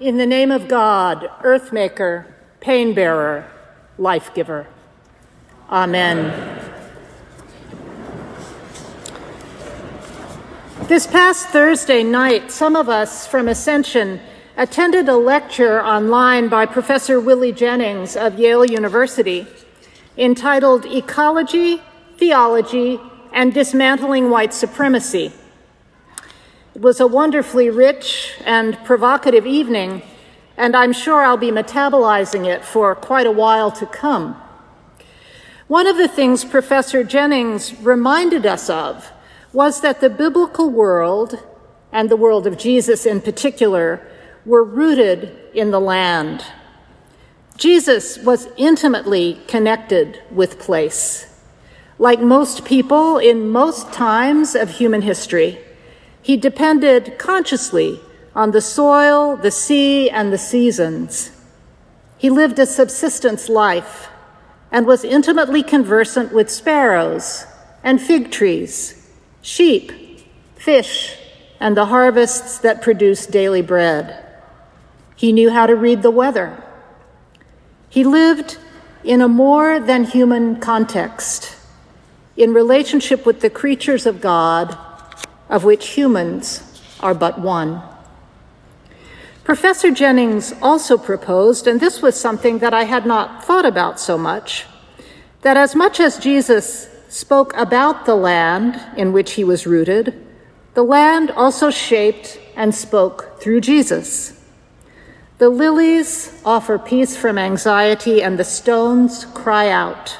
In the name of God, earth maker, pain bearer, life giver. Amen. This past Thursday night, some of us from Ascension attended a lecture online by Professor Willie Jennings of Yale University entitled Ecology, Theology, and Dismantling White Supremacy. It was a wonderfully rich and provocative evening, and I'm sure I'll be metabolizing it for quite a while to come. One of the things Professor Jennings reminded us of was that the biblical world, and the world of Jesus in particular, were rooted in the land. Jesus was intimately connected with place. Like most people in most times of human history, he depended consciously on the soil, the sea, and the seasons. He lived a subsistence life and was intimately conversant with sparrows and fig trees, sheep, fish, and the harvests that produce daily bread. He knew how to read the weather. He lived in a more than human context, in relationship with the creatures of God, of which humans are but one. Professor Jennings also proposed, and this was something that I had not thought about so much, that as much as Jesus spoke about the land in which he was rooted, the land also shaped and spoke through Jesus. The lilies offer peace from anxiety, and the stones cry out.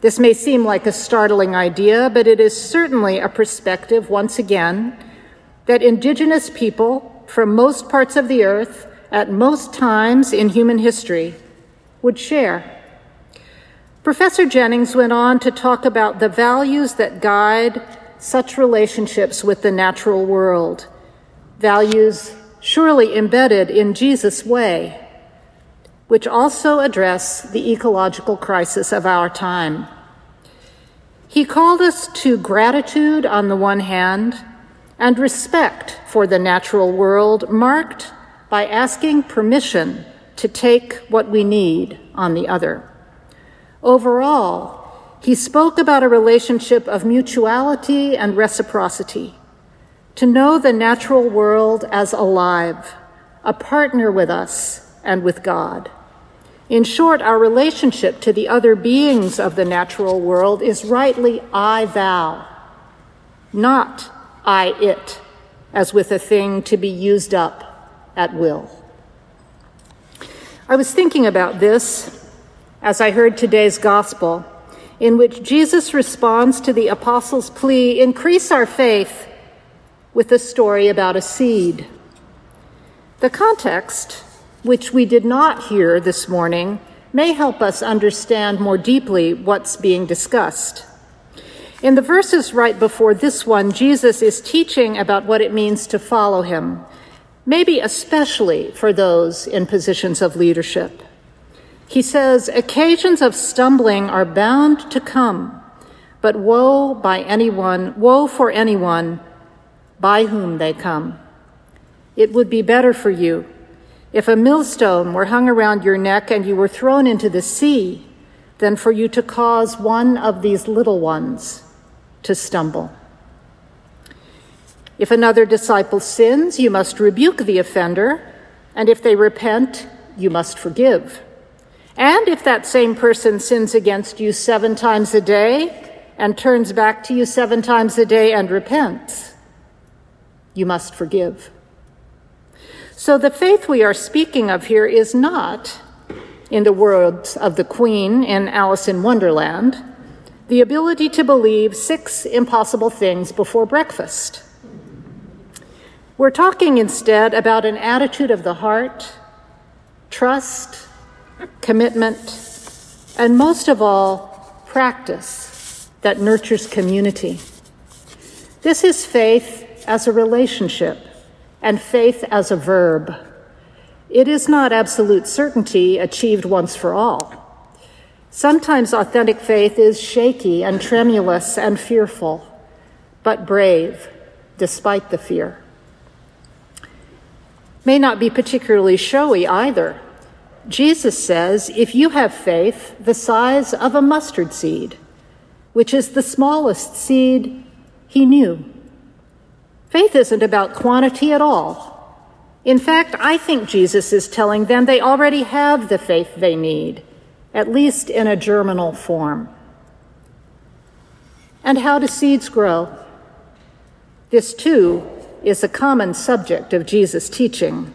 This may seem like a startling idea, but it is certainly a perspective, once again, that indigenous people from most parts of the earth at most times in human history would share. Professor Jennings went on to talk about the values that guide such relationships with the natural world, values surely embedded in Jesus' way, which also address the ecological crisis of our time. He called us to gratitude on the one hand and respect for the natural world, marked by asking permission to take what we need on the other. Overall, he spoke about a relationship of mutuality and reciprocity to know the natural world as alive, a partner with us and with God. In short, our relationship to the other beings of the natural world is rightly I thou, not I it, as with a thing to be used up at will. I was thinking about this as I heard today's gospel, in which Jesus responds to the apostles' plea increase our faith with a story about a seed. The context, which we did not hear this morning, may help us understand more deeply what's being discussed. In the verses right before this one, Jesus is teaching about what it means to follow him, maybe especially for those in positions of leadership. He says, Occasions of stumbling are bound to come, but woe by anyone, woe for anyone by whom they come. It would be better for you if a millstone were hung around your neck and you were thrown into the sea than for you to cause one of these little ones to stumble. If another disciple sins, you must rebuke the offender, and if they repent, you must forgive. And if that same person sins against you seven times a day and turns back to you seven times a day and repents, you must forgive. So the faith we are speaking of here is not, in the words of the Queen in Alice in Wonderland, the ability to believe six impossible things before breakfast. We're talking instead about an attitude of the heart, trust, commitment, and most of all, practice that nurtures community. This is faith as a relationship and faith as a verb. It is not absolute certainty achieved once for all. Sometimes authentic faith is shaky and tremulous and fearful, but brave despite the fear. may not be particularly showy either. Jesus says, if you have faith the size of a mustard seed, which is the smallest seed he knew. Faith isn't about quantity at all. In fact, I think Jesus is telling them they already have the faith they need, at least in a germinal form. And how do seeds grow? This, too, is a common subject of Jesus' teaching.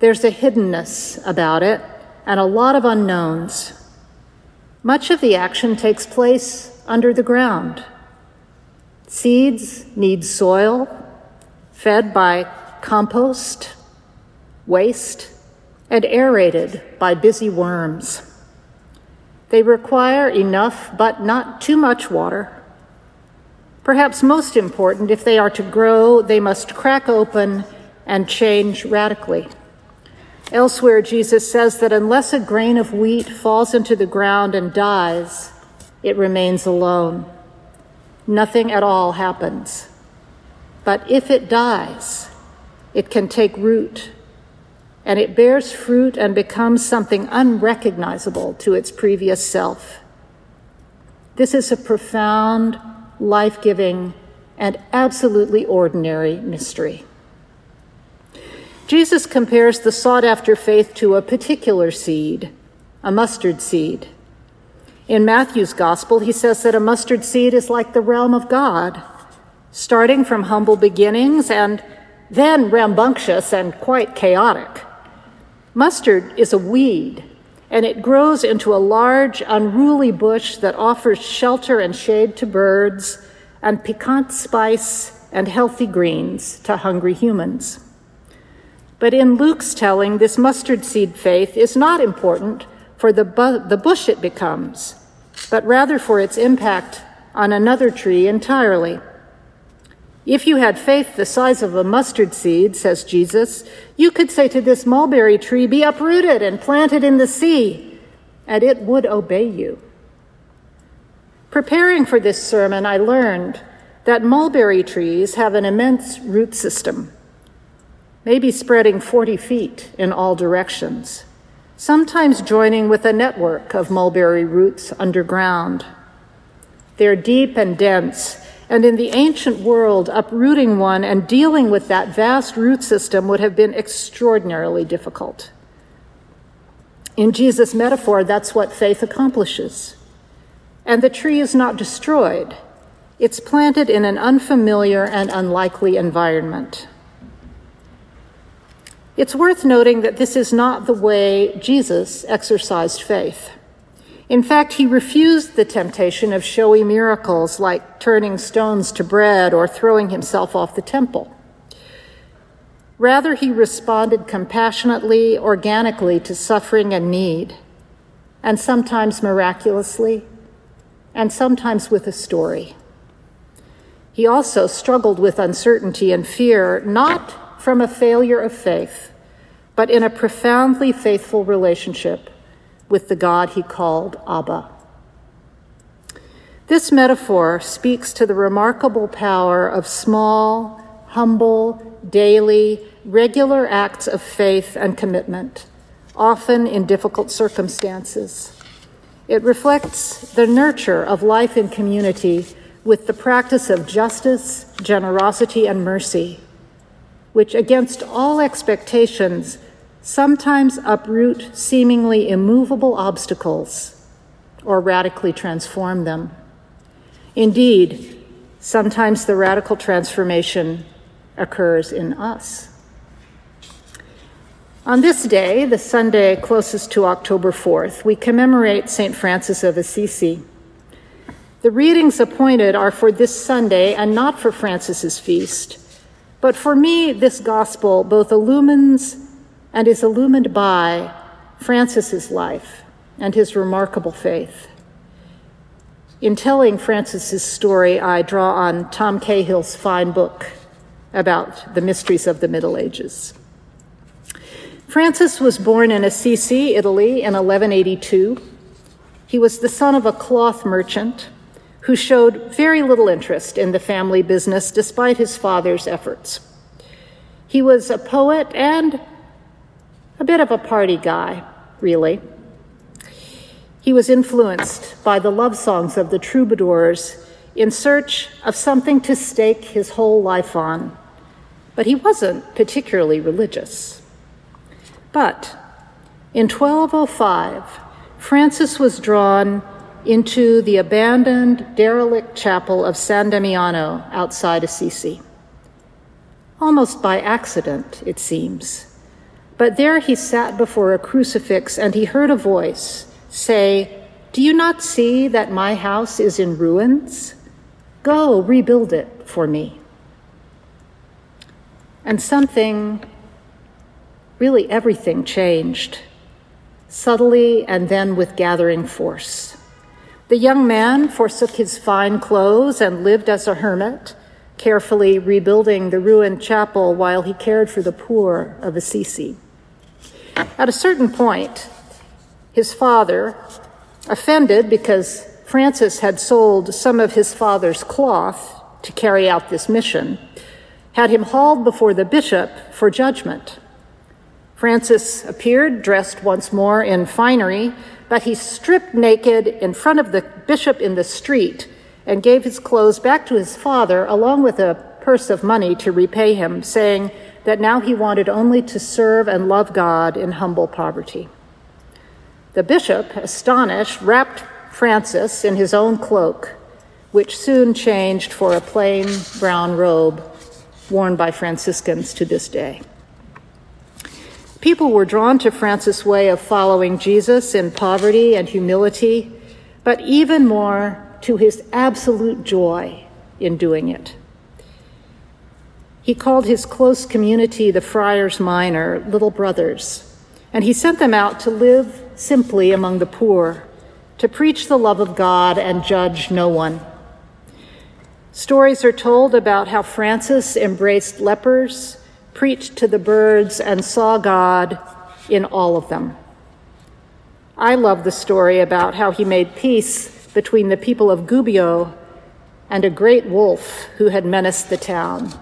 There's a hiddenness about it and a lot of unknowns. Much of the action takes place under the ground. Seeds need soil, fed by compost, waste, and aerated by busy worms. They require enough but not too much water. Perhaps most important, if they are to grow, they must crack open and change radically. Elsewhere, Jesus says that unless a grain of wheat falls into the ground and dies, it remains alone. Nothing at all happens. But if it dies, it can take root and it bears fruit and becomes something unrecognizable to its previous self. This is a profound, life giving, and absolutely ordinary mystery. Jesus compares the sought after faith to a particular seed, a mustard seed. In Matthew's gospel, he says that a mustard seed is like the realm of God, starting from humble beginnings and then rambunctious and quite chaotic. Mustard is a weed, and it grows into a large, unruly bush that offers shelter and shade to birds and piquant spice and healthy greens to hungry humans. But in Luke's telling, this mustard seed faith is not important for the, bu- the bush it becomes, but rather for its impact on another tree entirely. If you had faith the size of a mustard seed, says Jesus, you could say to this mulberry tree, Be uprooted and planted in the sea, and it would obey you. Preparing for this sermon, I learned that mulberry trees have an immense root system, maybe spreading 40 feet in all directions, sometimes joining with a network of mulberry roots underground. They're deep and dense and in the ancient world, uprooting one and dealing with that vast root system would have been extraordinarily difficult. In Jesus' metaphor, that's what faith accomplishes. And the tree is not destroyed, it's planted in an unfamiliar and unlikely environment. It's worth noting that this is not the way Jesus exercised faith. In fact, he refused the temptation of showy miracles like turning stones to bread or throwing himself off the temple. Rather, he responded compassionately, organically to suffering and need, and sometimes miraculously, and sometimes with a story. He also struggled with uncertainty and fear, not from a failure of faith, but in a profoundly faithful relationship with the God he called Abba. This metaphor speaks to the remarkable power of small, humble, daily, regular acts of faith and commitment, often in difficult circumstances. It reflects the nurture of life in community with the practice of justice, generosity, and mercy, which, against all expectations, sometimes uproot seemingly immovable obstacles or radically transform them. Indeed, sometimes the radical transformation occurs in us. On this day, the Sunday closest to October 4th, we commemorate St. Francis of Assisi. The readings appointed are for this Sunday and not for Francis's feast. But for me, this gospel both illumines and is illumined by Francis's life and his remarkable faith. In telling Francis's story, I draw on Tom Cahill's fine book about the mysteries of the Middle Ages. Francis was born in Assisi, Italy, in 1182. He was the son of a cloth merchant who showed very little interest in the family business despite his father's efforts. He was a poet and a bit of a party guy, really. He was influenced by the love songs of the troubadours in search of something to stake his whole life on, but he wasn't particularly religious. But in 1205, Francis was drawn into the abandoned, derelict chapel of San Damiano outside Assisi. Almost by accident, it seems. But there he sat before a crucifix and he heard a voice say, Do you not see that my house is in ruins? Go rebuild it for me. And something, really everything, changed, subtly and then with gathering force. The young man forsook his fine clothes and lived as a hermit, carefully rebuilding the ruined chapel while he cared for the poor of Assisi. At a certain point, his father, offended because Francis had sold some of his father's cloth to carry out this mission, had him hauled before the bishop for judgment. Francis appeared dressed once more in finery but he stripped naked in front of the bishop in the street and gave his clothes back to his father, along with a purse of money to repay him, saying that now he wanted only to serve and love God in humble poverty. The bishop, astonished, wrapped Francis in his own cloak, which soon changed for a plain brown robe worn by Franciscans to this day. People were drawn to Francis' way of following Jesus in poverty and humility, but even more to his absolute joy in doing it. He called his close community the Friars Minor, little brothers, and he sent them out to live simply among the poor, to preach the love of God and judge no one. Stories are told about how Francis embraced lepers preached to the birds, and saw God in all of them. I love the story about how he made peace between the people of Gubbio and a great wolf who had menaced the town.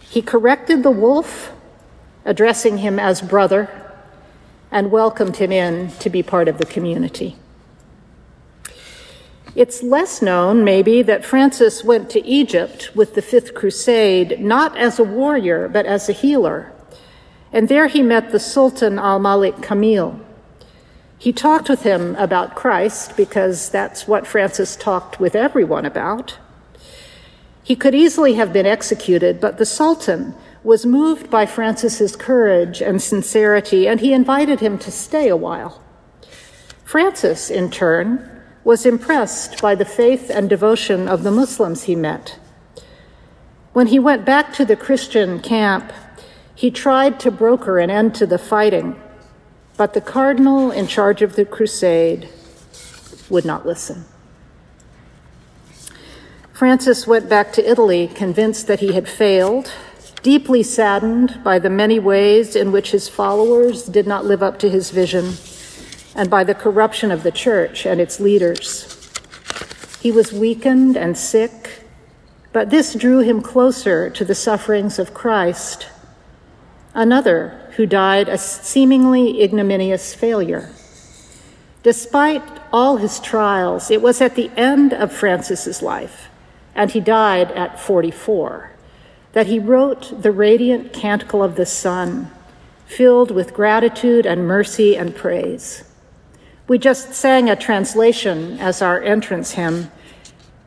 He corrected the wolf, addressing him as brother, and welcomed him in to be part of the community. It's less known, maybe, that Francis went to Egypt with the Fifth Crusade not as a warrior, but as a healer. And there he met the Sultan al Malik Kamil. He talked with him about Christ because that's what Francis talked with everyone about. He could easily have been executed, but the Sultan was moved by Francis's courage and sincerity, and he invited him to stay a while. Francis, in turn, was impressed by the faith and devotion of the Muslims he met. When he went back to the Christian camp, he tried to broker an end to the fighting, but the cardinal in charge of the crusade would not listen. Francis went back to Italy convinced that he had failed, deeply saddened by the many ways in which his followers did not live up to his vision and by the corruption of the church and its leaders. He was weakened and sick, but this drew him closer to the sufferings of Christ, another who died a seemingly ignominious failure. Despite all his trials, it was at the end of Francis's life, and he died at 44, that he wrote the radiant canticle of the Sun, filled with gratitude and mercy and praise. We just sang a translation as our entrance hymn.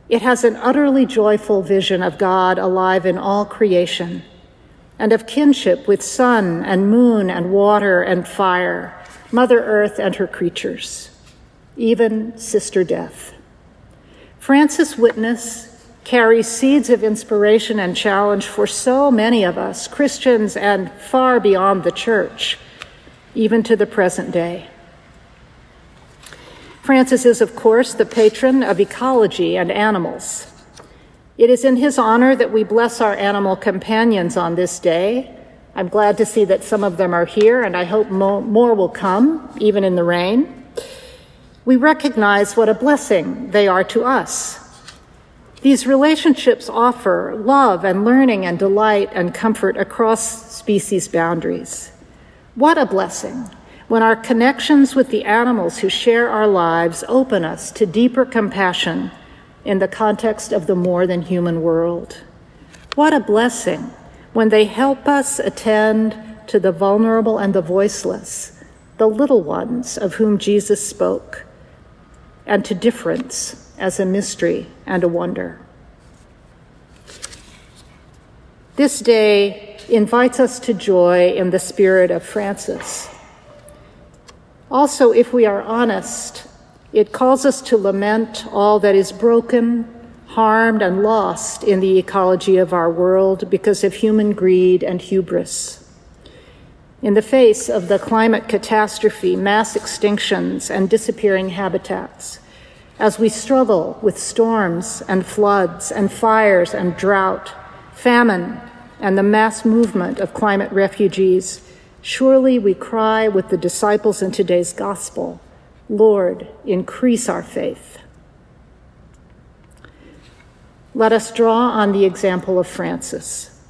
It has an utterly joyful vision of God alive in all creation and of kinship with sun and moon and water and fire, Mother Earth and her creatures, even Sister Death. Francis Witness carries seeds of inspiration and challenge for so many of us, Christians and far beyond the church, even to the present day. Francis is, of course, the patron of ecology and animals. It is in his honor that we bless our animal companions on this day. I'm glad to see that some of them are here, and I hope more will come, even in the rain. We recognize what a blessing they are to us. These relationships offer love and learning and delight and comfort across species boundaries. What a blessing when our connections with the animals who share our lives open us to deeper compassion in the context of the more than human world. What a blessing when they help us attend to the vulnerable and the voiceless, the little ones of whom Jesus spoke, and to difference as a mystery and a wonder. This day invites us to joy in the spirit of Francis. Also, if we are honest, it calls us to lament all that is broken, harmed, and lost in the ecology of our world because of human greed and hubris. In the face of the climate catastrophe, mass extinctions, and disappearing habitats, as we struggle with storms and floods and fires and drought, famine, and the mass movement of climate refugees, surely we cry with the disciples in today's gospel Lord, increase our faith. Let us draw on the example of Francis,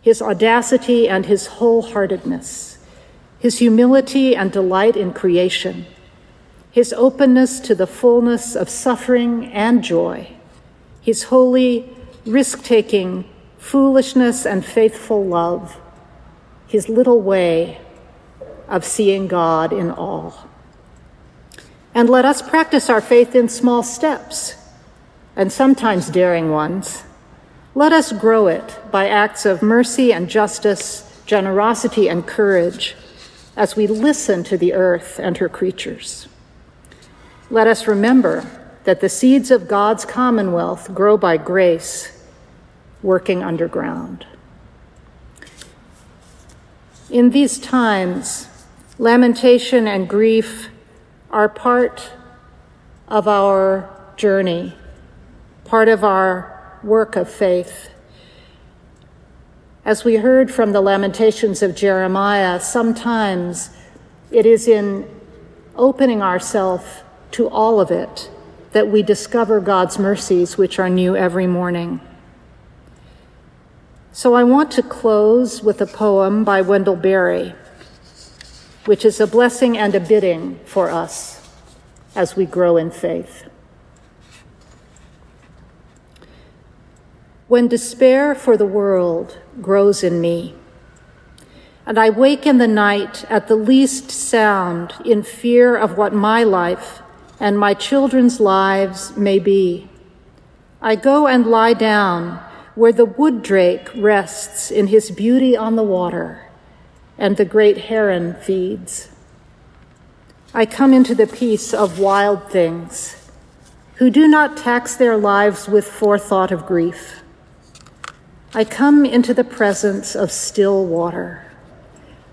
his audacity and his wholeheartedness, his humility and delight in creation, his openness to the fullness of suffering and joy, his holy, risk taking, foolishness and faithful love, his little way of seeing God in all. And let us practice our faith in small steps, and sometimes daring ones. Let us grow it by acts of mercy and justice, generosity and courage, as we listen to the earth and her creatures. Let us remember that the seeds of God's commonwealth grow by grace, working underground. In these times, lamentation and grief are part of our journey, part of our work of faith. As we heard from the Lamentations of Jeremiah, sometimes it is in opening ourselves to all of it that we discover God's mercies, which are new every morning. So I want to close with a poem by Wendell Berry which is a blessing and a bidding for us as we grow in faith. When despair for the world grows in me, and I wake in the night at the least sound in fear of what my life and my children's lives may be, I go and lie down where the wood drake rests in his beauty on the water and the great heron feeds. I come into the peace of wild things who do not tax their lives with forethought of grief. I come into the presence of still water,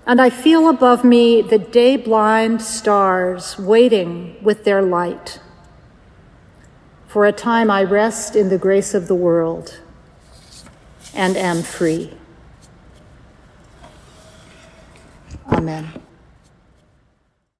and I feel above me the day blind stars waiting with their light. For a time I rest in the grace of the world and am free. Amen.